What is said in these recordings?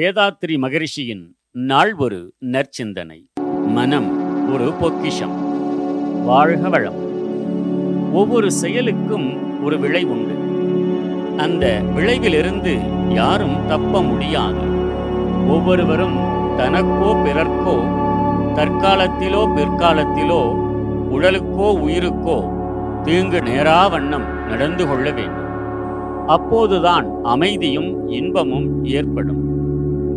வேதாத்ரி மகரிஷியின் நாள் ஒரு நற்சிந்தனை. மனம் ஒரு பொக்கிஷம். வாழ்க வளம். ஒவ்வொரு செயலுக்கும் ஒரு விளை உண்டு அந்த விளைவிலிருந்து யாரும் தப்ப முடியாது. ஒவ்வொருவரும் தனக்கோ பிறர்க்கோ தற்காலத்திலோ பிற்காலத்திலோ உடலுக்கோ உயிருக்கோ தீங்கு நேரா வண்ணம் நடந்து கொள்ள வேண்டும். அப்போதுதான் அமைதியும் இன்பமும் ஏற்படும்.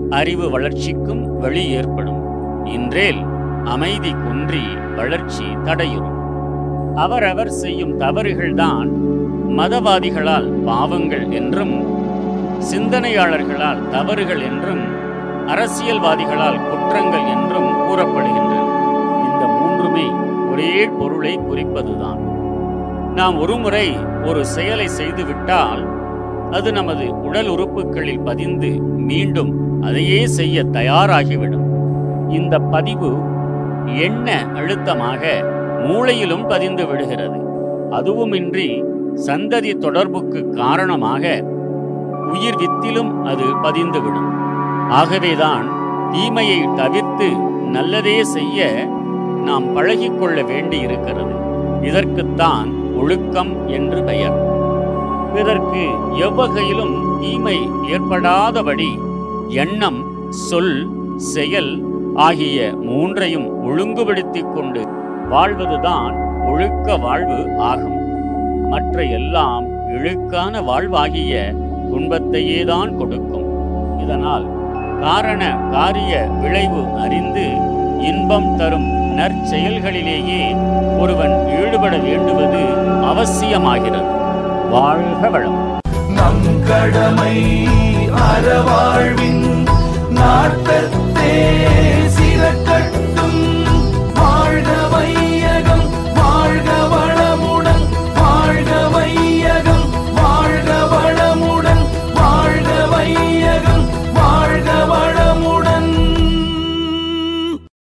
அறிவு வளர்ச்சிக்கும் வழி ஏற்படும். இன்றேல் அமைதி குன்றி வளர்ச்சி தடையுறும். அவரவர் செய்யும் தவறுகள்தான் மதவாதிகளால் பாவங்கள் என்றும் சிந்தனையாளர்களால் தவறுகள் என்றும் அரசியல்வாதிகளால் குற்றங்கள் என்றும் கூறப்படுகின்றன. இந்த மூன்றுமே ஒரே பொருளை குறிப்பதுதான். நாம் ஒருமுறை ஒரு செயலை செய்துவிட்டால் அது நமது உடல் உறுப்புகளில் பதிந்து மீண்டும் அதையே செய்ய தயாராகிவிடும். இந்த பதிவு எண்ண அழுத்தமாக மூளையிலும் பதிந்து விடுகிறது. அதுவுமின்றி சந்ததி தொடர்புக்கு காரணமாக உயிர் வித்திலும் அது பதிந்துவிடும். ஆகவேதான் தீமையை தவிர்த்து நல்லதே செய்ய நாம் பழகிக்கொள்ள வேண்டியிருக்கிறது. இதற்குத்தான் ஒழுக்கம் என்று பெயர். பிறர்க்கு எவ்வகையிலும் தீமை ஏற்படாதபடி எண்ணம் சொல் செயல் ஆகிய மூன்றையும் ஒழுங்குபடுத்திக் கொண்டு வாழ்வதுதான் ஒழுக்க வாழ்வு ஆகும். மற்ற எல்லாம் இழுக்கான வாழ்வாகிய துன்பத்தையேதான் கொடுக்கும். இதனால் காரண காரிய விளைவு அறிந்து இன்பம் தரும் நற்செயல்களிலேயே ஒருவன் ஈடுபட வேண்டுவது அவசியமாகிறது. வாழ்க வளம். நம் கடமை அறவாழ்வின்